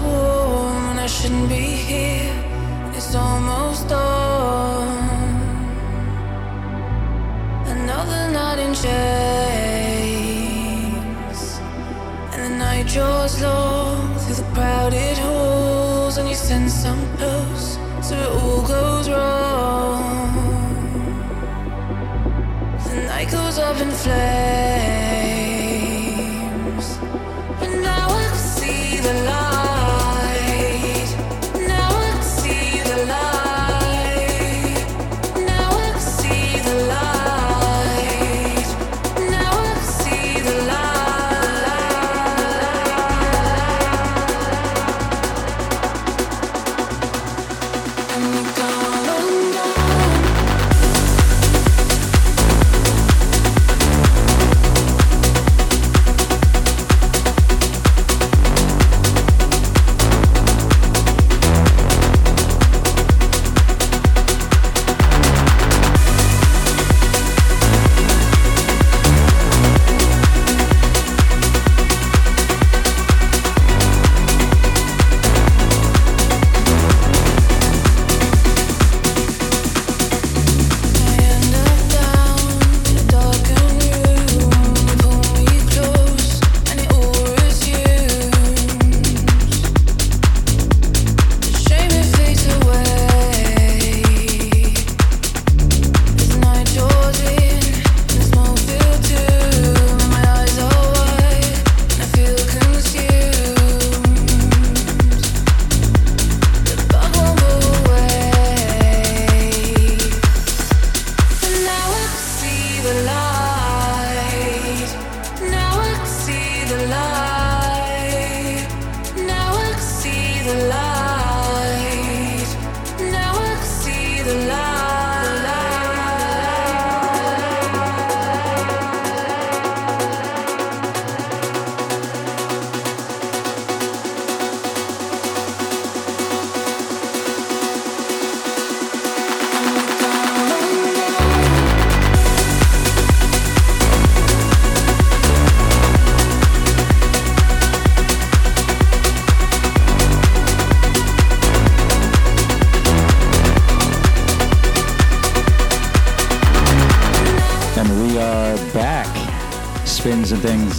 warm and I shouldn't be here. It's almost dark.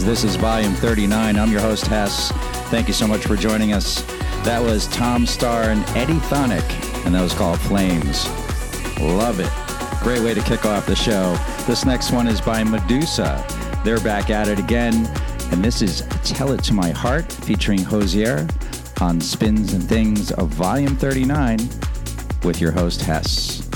This is volume 39. I'm your host, Hess. Thank you so much for joining us. That was Tom Staar and Eddie Thoneick, and that was called Flames. Love it. Great way to kick off the show. This next one is by Meduza. They're back at it again, and this is Tell It to My Heart featuring Hozier on Spins and Things of volume 39 with your host, Hess.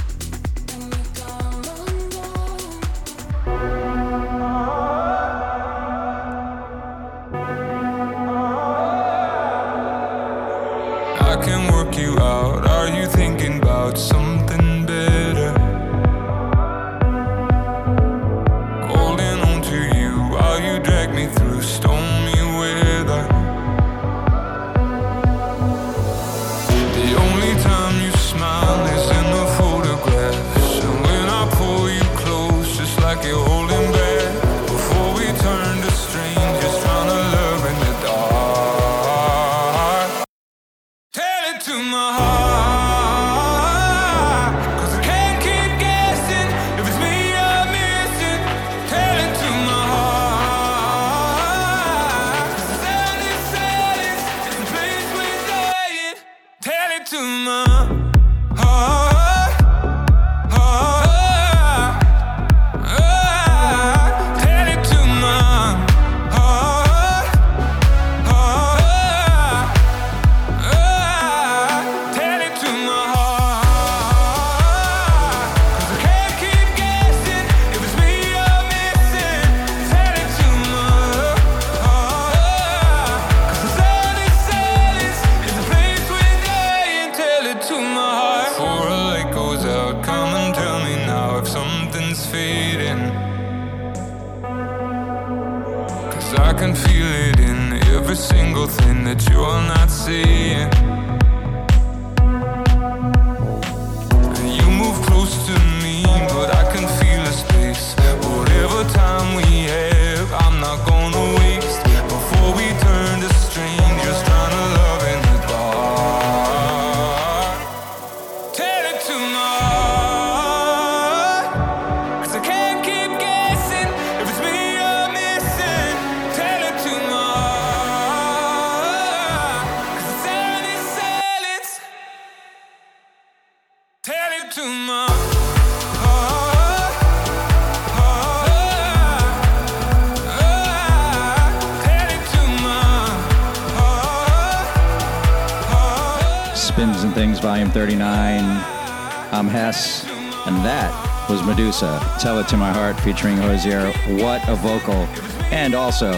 I'm Hess, and that was Meduza. Tell It to My Heart featuring Hozier. What a vocal. And also,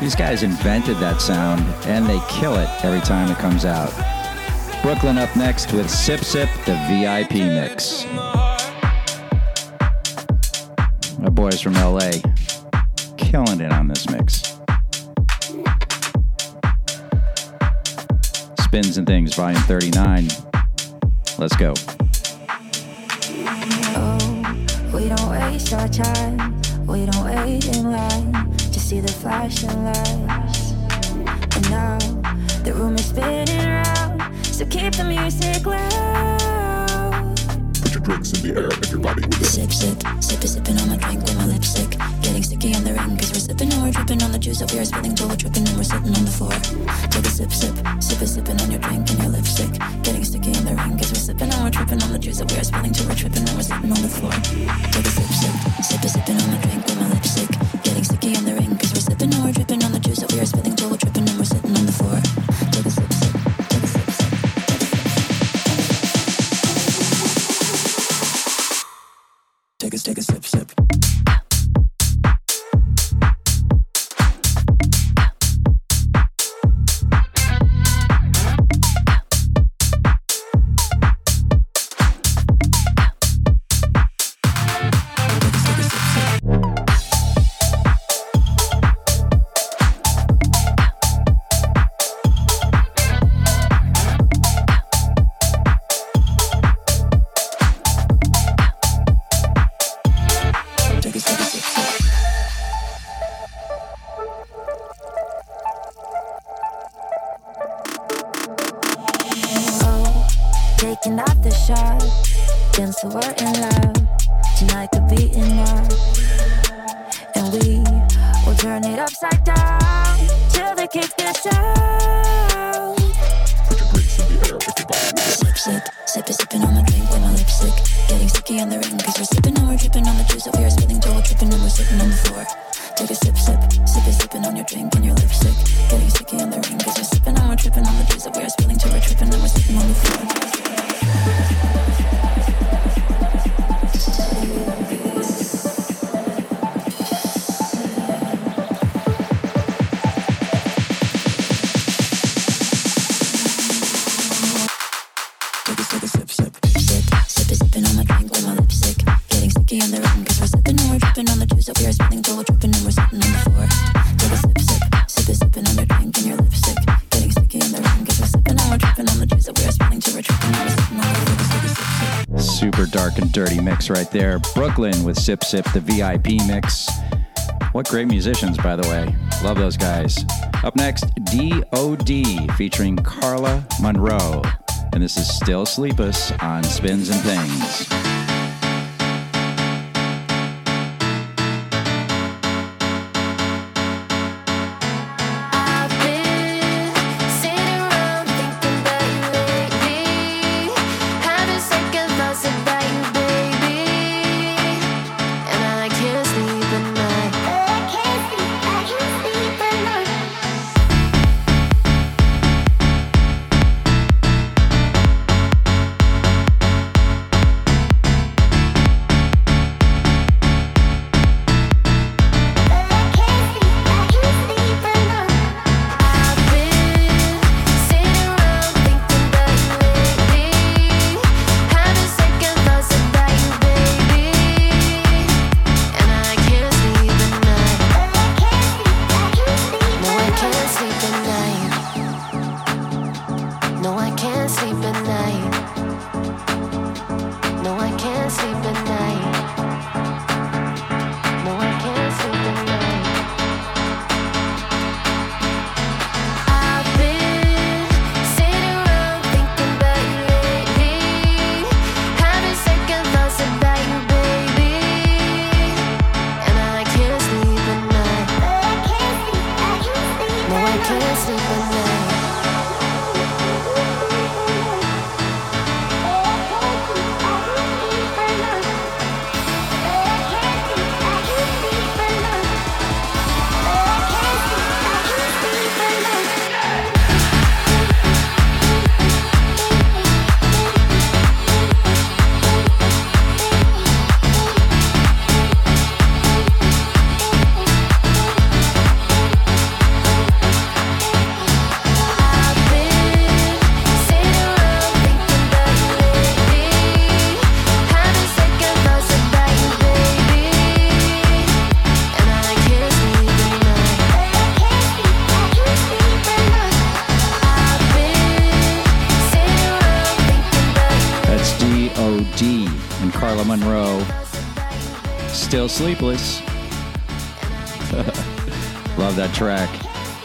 these guys invented that sound, and they kill it every time it comes out. BRKLYN up next with Sip Sip, the VIP mix. My boys from LA, killing it on this mix. Spins and Things, Volume 39. Let's go. Oh, we don't waste our time. We don't wait in line to see the flashing lights. And now the room is spinning round, so keep the music loud. Drinks in the air, everybody with it. Sip, sip, sip, sipping on my drink with my lipstick. Getting sticky on the ring, cause we're sipping and we're dripping on the juice that we are spilling till we're tripping and we're sitting on the floor. Take a sip, sip, sip, sipping on your drink and your lipstick. Getting sticky on the ring, cause we're sipping and we're tripping on the juice that we are spilling till we're tripping and we're sitting on the floor. Take a sip, sip, sip, sipping on my drink with my lipstick. Getting sticky on the ring, cause we're sipping and we're dripping on the juice that we are spilling dirty mix right there. BRKLYN with Sip Sip, the VIP mix. What great musicians, by the way. Love those guys. Up next, DOD featuring Carla Monroe. And this is Still Sleepless on Spins and Things.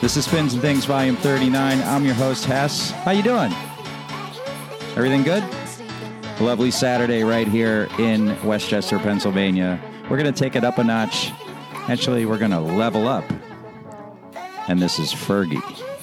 This is Spins and Things Volume 39. I'm your host, Hess. How you doing? Everything good? Lovely Saturday right here in Westchester, Pennsylvania. We're going to take it up a notch. Actually, we're going to level up. And this is Fergire.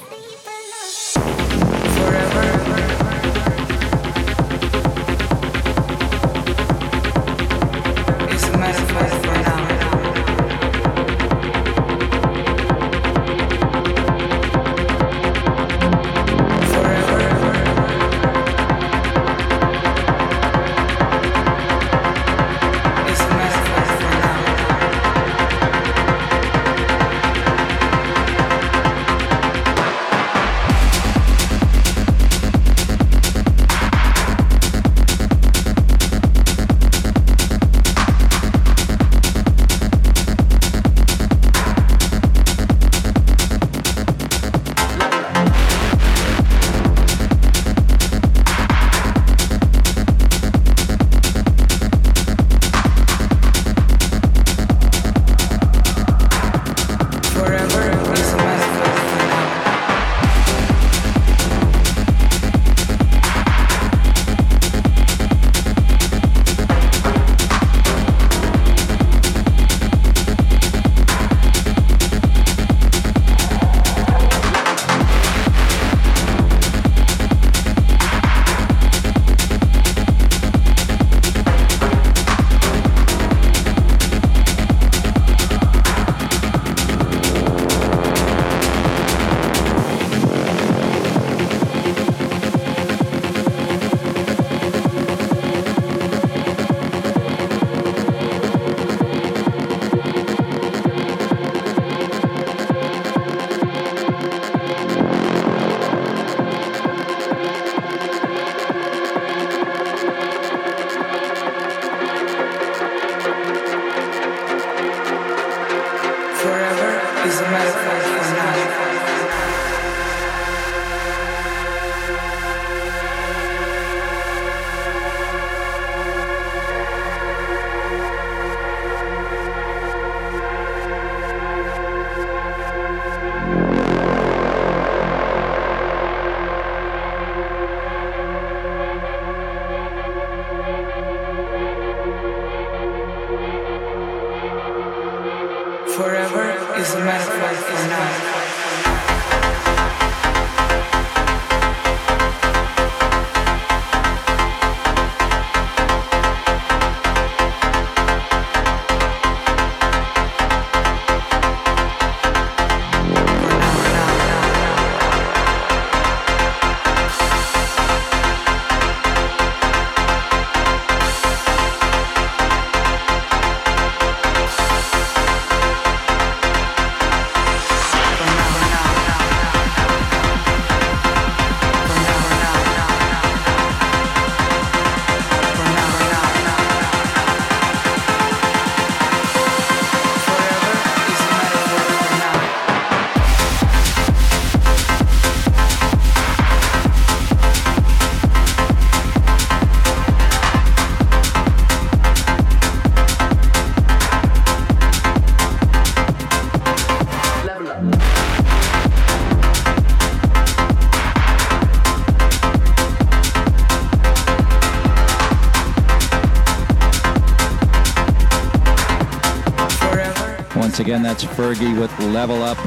That's Fergire with Level Up.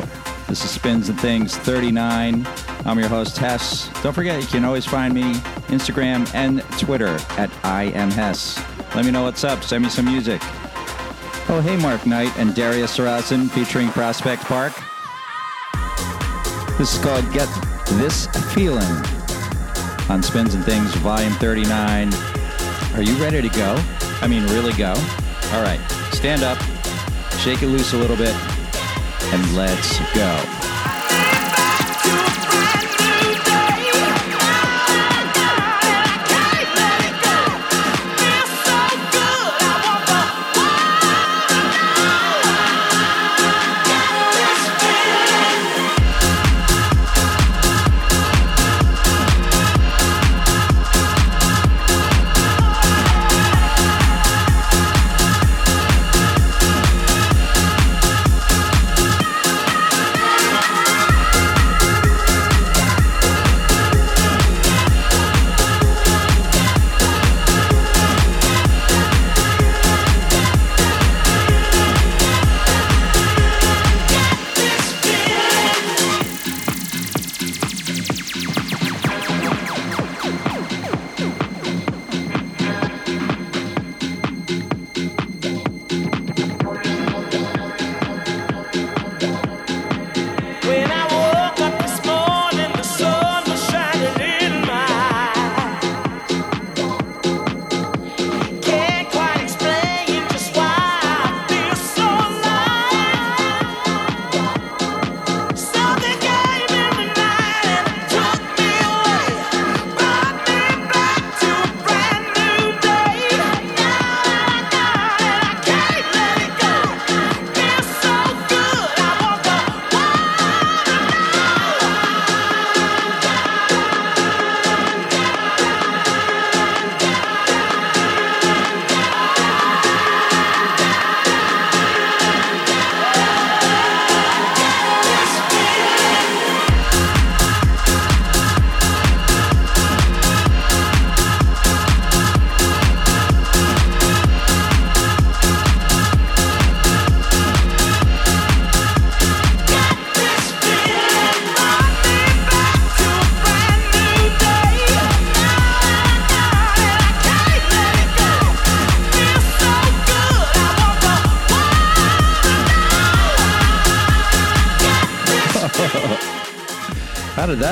This is Spins and Things 39. I'm your host, Hess. Don't forget, you can always find me Instagram and Twitter at I am Hess. Let me know what's up. Send me some music. Oh, hey, Mark Knight and Darius Syrossian featuring Prospect Park. This is called Get This Feeling on Spins and Things, Volume 39. Are you ready to go? I mean, really go? All right, stand up, shake it loose a little bit, and let's go.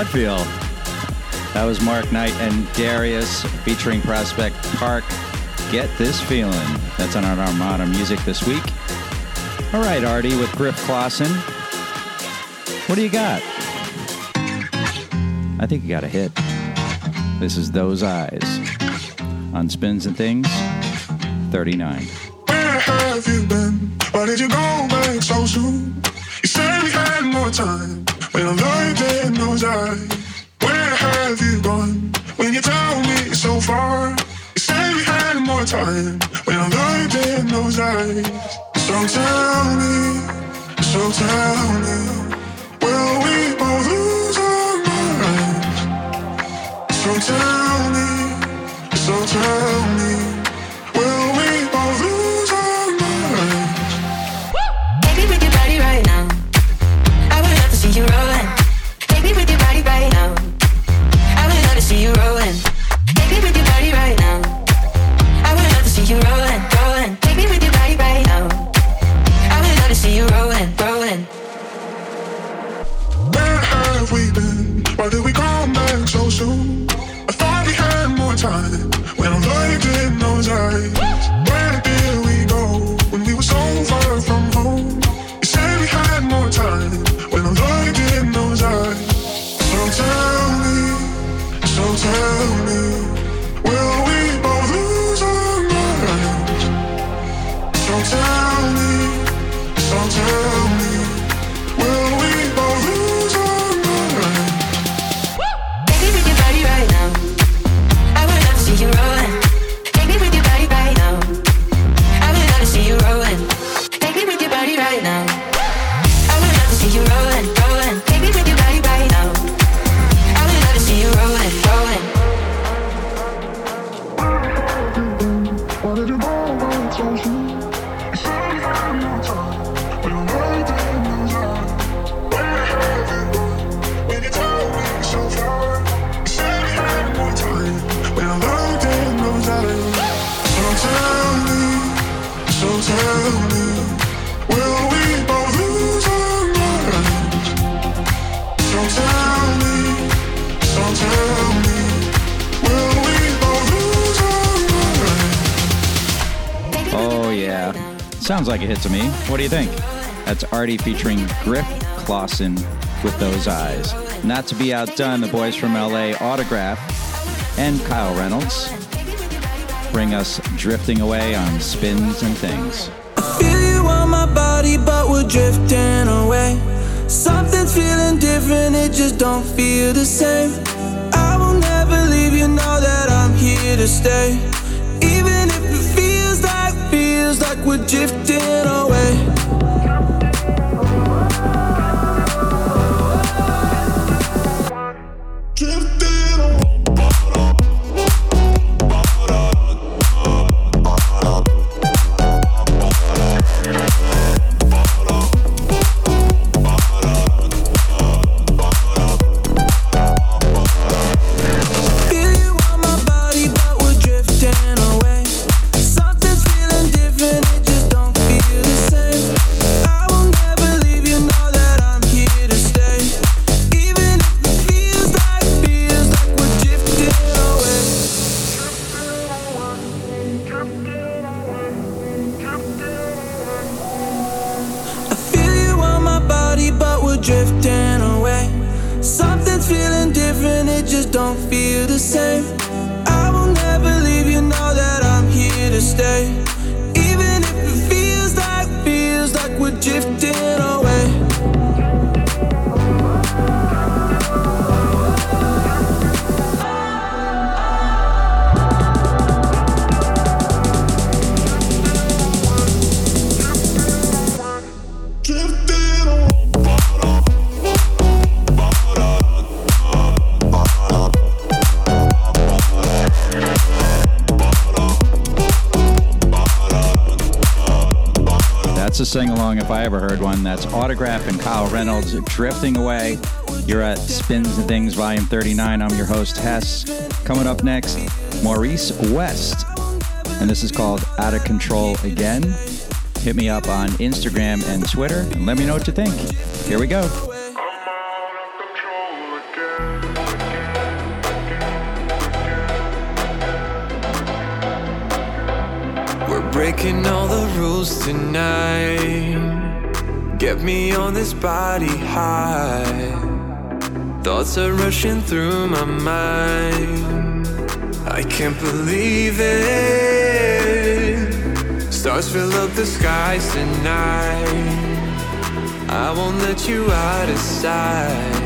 That feel? That was Mark Knight and Darius featuring Prospect Park. Get this feeling. That's on our Armada Music this week. All right, ARTY with Griff Clawson. What do you got? I think you got a hit. This is Those Eyes on Spins and Things 39. Where have you been? Why did you go back so soon? You said we had more time when I looked in those eyes. Where have you gone? When you tell me so far, you said we had more time when I looked in those eyes. So tell me, so tell me, will we both lose our minds? So tell me, so tell me. What do you think? That's ARTY featuring Griff Clawson with Those Eyes. Not to be outdone, the boys from LA Autograf and Kyle Reynolds bring us drifting away on spins and things. I Feel you on my body, but we're drifting away. Something's feeling different, it just don't feel the same. I will never leave you, know that I'm here to stay. Even if it feels like, feels like we're drifting away. A sing along if I ever heard one. That's Autograf and Kyle Reynolds drifting away. You're at Spins and Things, Volume 39. I'm your host, Hess. Coming up next, Maurice West. And this is called Out of Control Again. Hit me up on Instagram and Twitter and let me know what you think. Here we go. breaking all the rules tonight. Get me on this body high. Thoughts are rushing through my mind. I can't believe it. Stars fill up the skies tonight. I won't let you out of sight.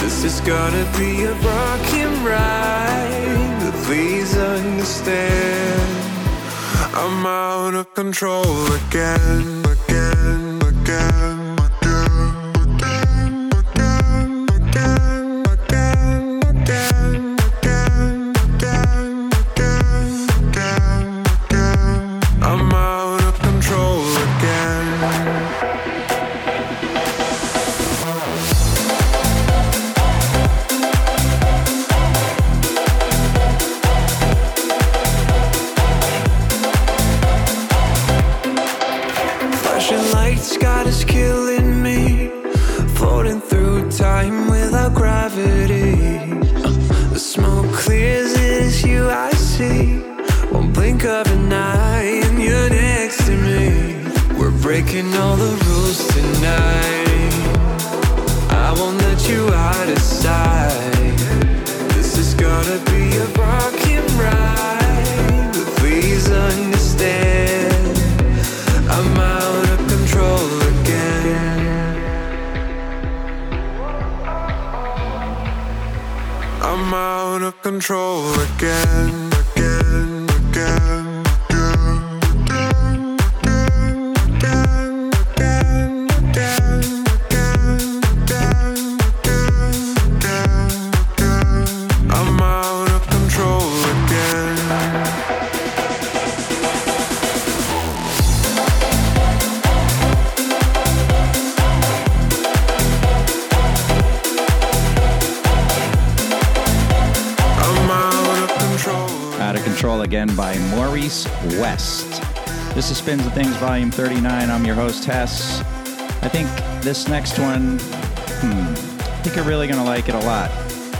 This is gonna be a broken ride. But please understand. I'm out of control again. Out of Control again by Maurice West. This is Spins of Things Volume 39. I'm your host, Hess. I think this next one, hmm, I think you're really going to like it a lot.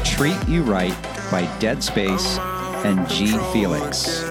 Treat You Right by Dead Space and G Felix.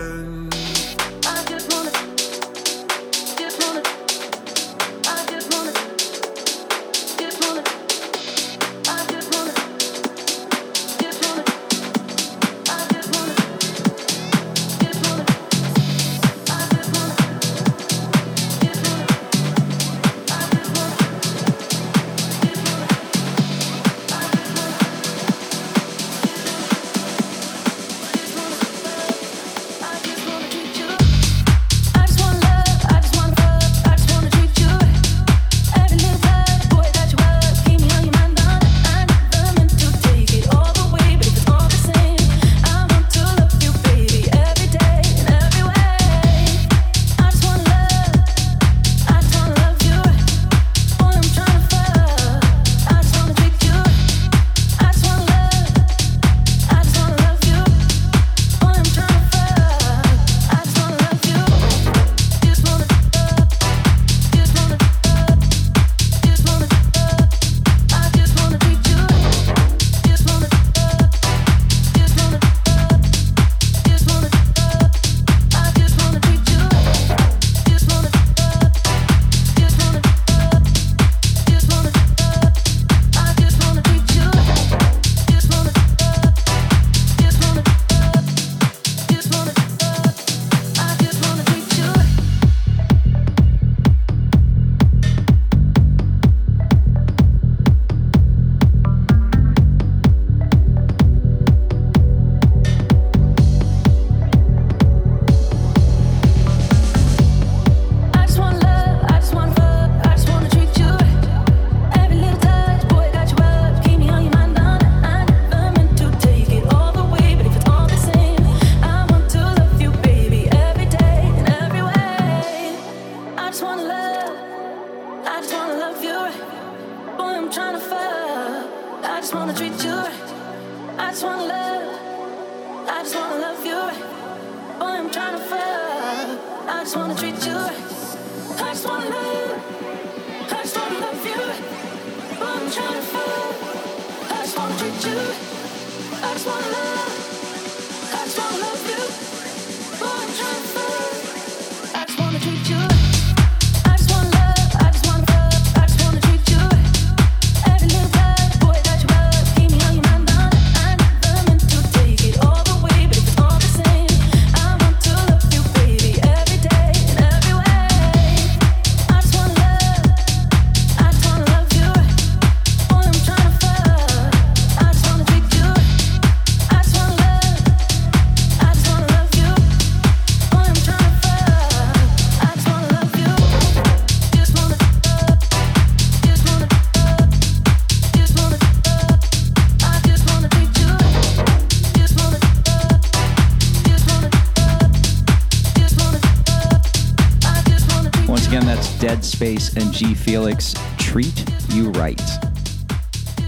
G Felix Treat You Right.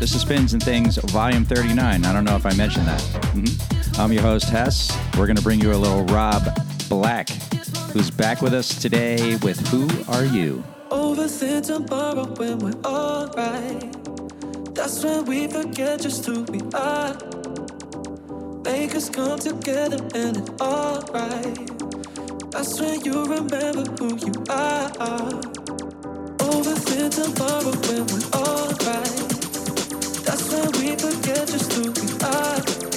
This is Spins and Things, Volume 39. I don't know if I mentioned that. Mhm. I'm your host, Hess. We're going to bring you a little Rob Black, who's back with us today with Who Are You? Overthink tomorrow when we're alright. That's when we forget just who we are. Make us come together and it's alright. That's when you remember who you are. Tomorrow when we're alright. That's when we forget just who we are.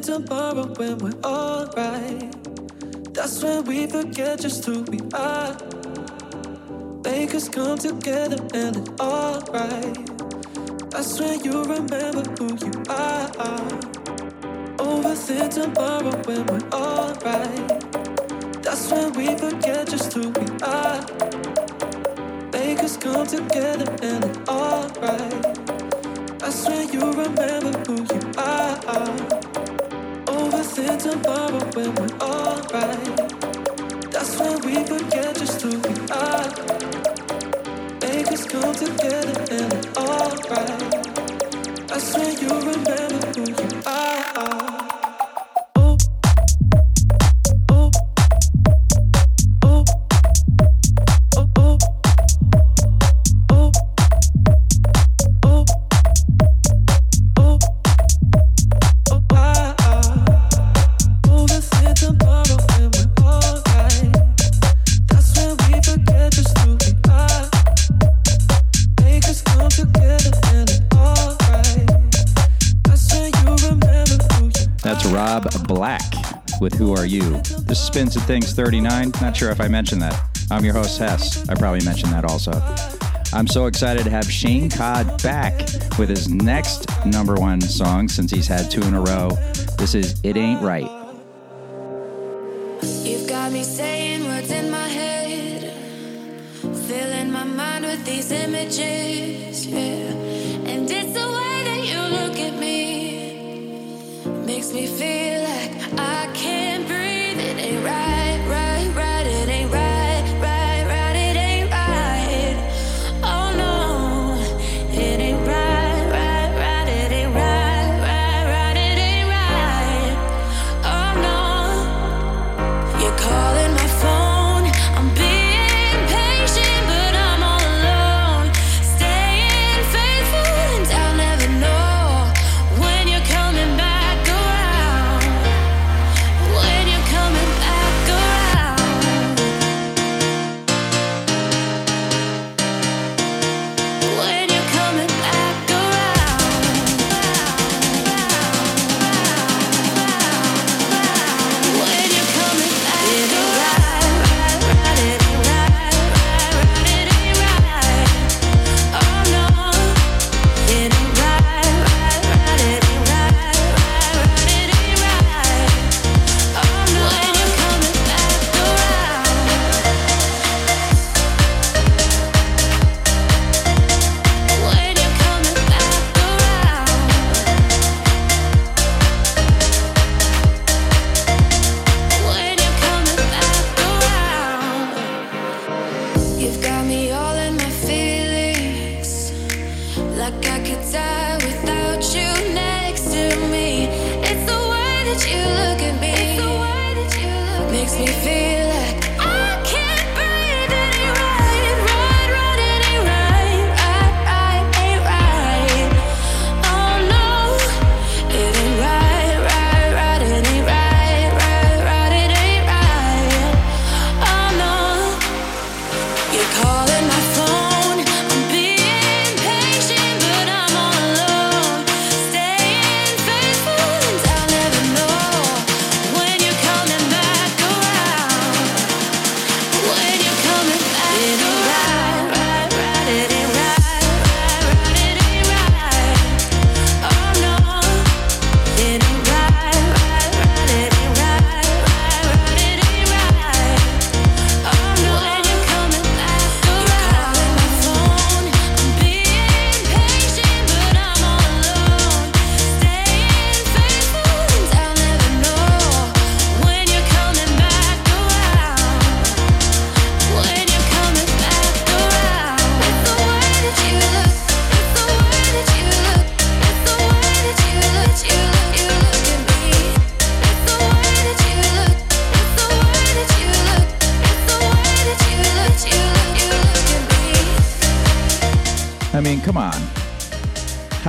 Overthink tomorrow when we're alright. That's when we forget just who we are. Make us come together and it's alright. That's when you remember who you are. Overthink tomorrow when we're alright. That's when we forget just who we are. Make us come together and it's alright. That's when you remember who you are. Together You? This is Spins and Things 39. Not sure if I mentioned that. I'm your host, Hess. I probably mentioned that also. I'm so excited to have Shane Codd back with his next number one song since he's had two in a row. This is It Ain't Right. You've got me saying words in my head, filling my mind with these images, yeah. And it's the way that you look at me, makes me feel like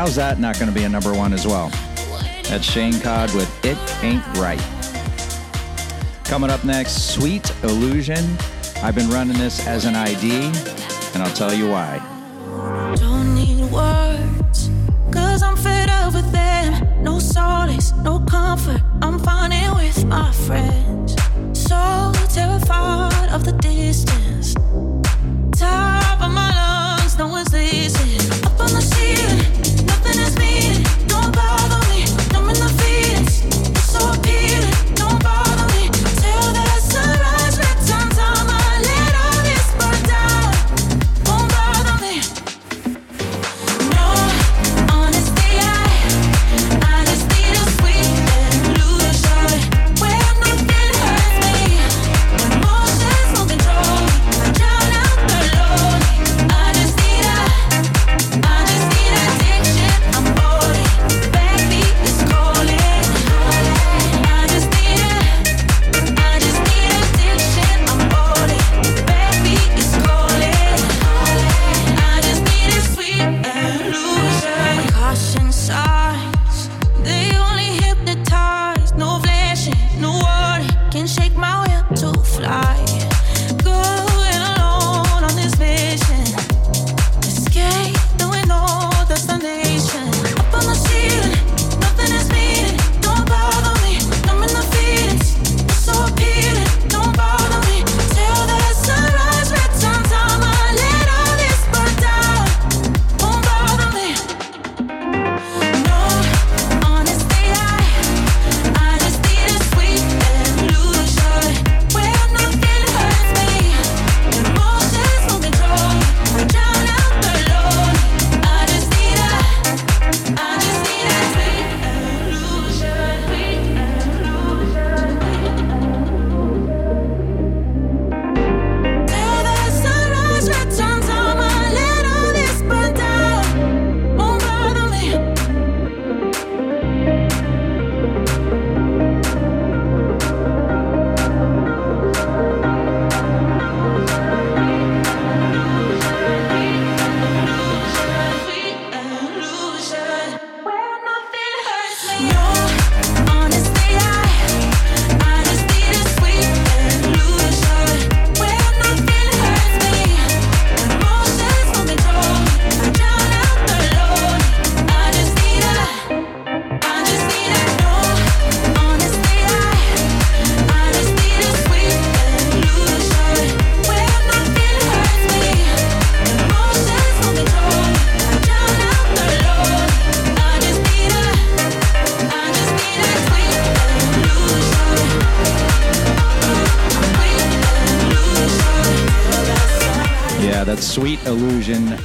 How's that not going to be a number one as well? That's Shane Codd with It Ain't Right. Coming up next, Sweet Illusion. I've been running this as an ID, and I'll tell you why. Don't need words, cause I'm fed up with them. No solace, no comfort, I'm finding with my friends. So terrified of the distance. Top of my lungs, no one's listening.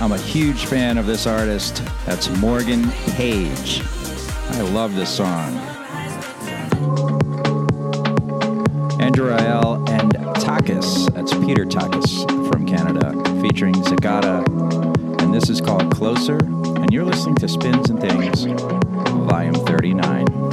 I'm a huge fan of this artist. That's Morgan Page. I love this song. Andrew Rayel and Takis. That's Peter Takis from Canada, featuring Zagata. And this is called Closer. And you're listening to Spins and Things, Volume 39.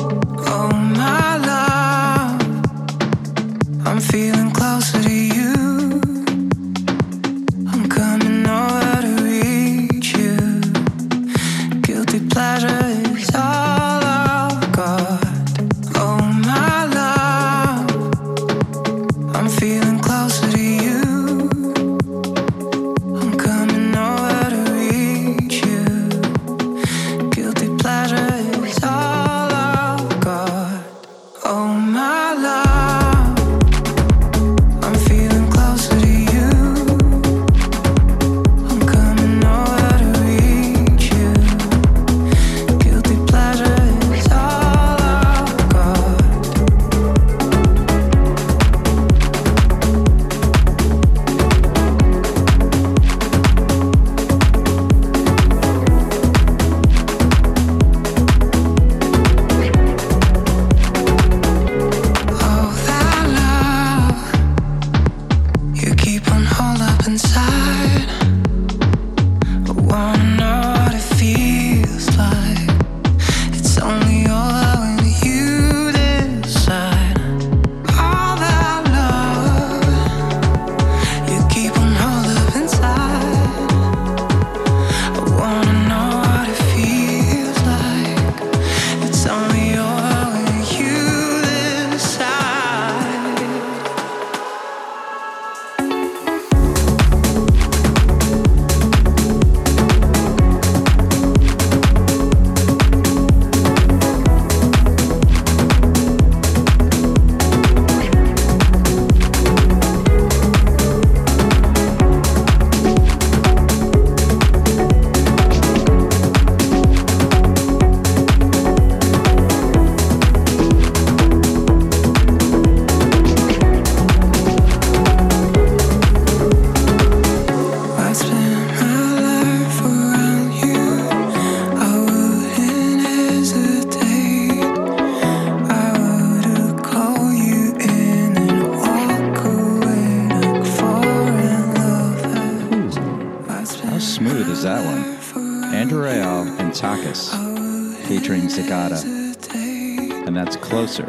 Closer.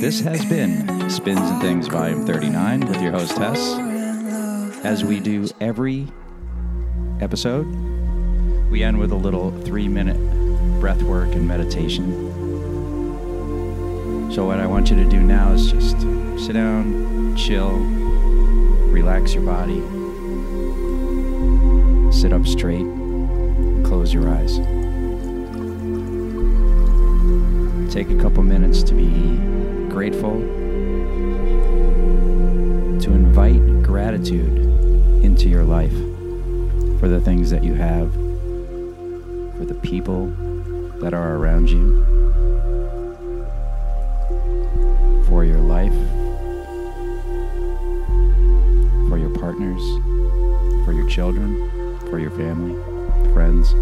This has been Spins and Things Volume 39 with your host Hess. As we do every episode, we end with a little three minute breath work and meditation. So, what I want you to do now is just sit down, chill, relax your body, sit up straight, close your eyes. Take a couple minutes to be grateful, to invite gratitude into your life for the things that you have, for the people that are around you, for your life, for your partners, for your children, for your family, friends.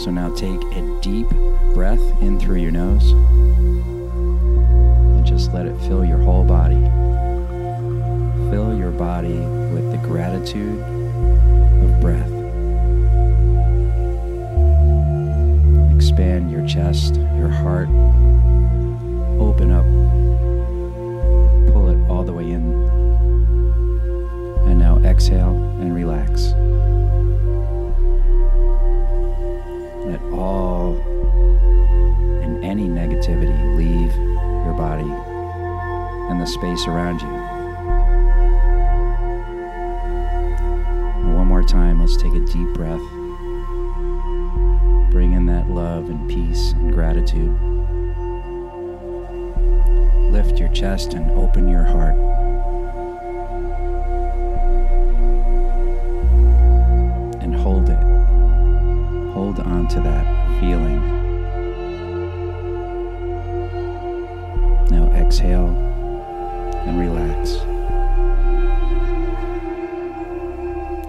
So now take a deep breath in through your nose and just let it fill your whole body. Fill your body with the gratitude of breath. Expand your chest, your heart. Open up. Pull it all the way in. And now exhale and relax. Space around you. And one more time, let's take a deep breath. Bring in that love and peace and gratitude. Lift your chest and open your heart. And relax.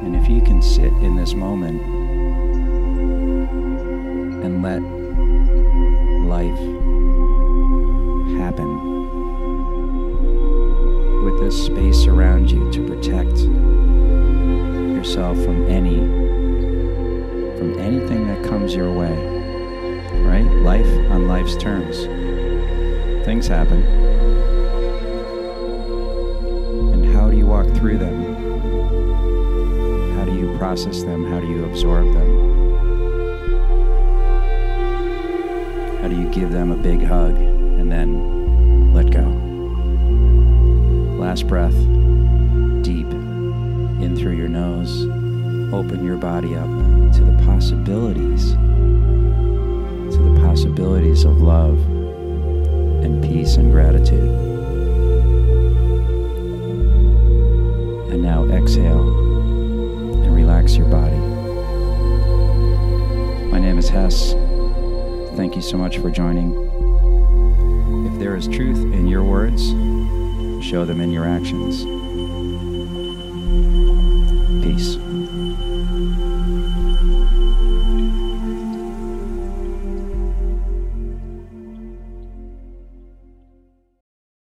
And if you can sit in this moment and let life happen with this space around you to protect yourself from any from anything that comes your way right? Life on life's terms. Things happen through them how do you process them how do you absorb them How do you give them a big hug and then let go? Last breath, deep in through your nose. Open your body up to the possibilities, to the possibilities of love and peace and gratitude. And now exhale and relax your body. My name is Hess. Thank you so much for joining. If there is truth in your words, show them in your actions.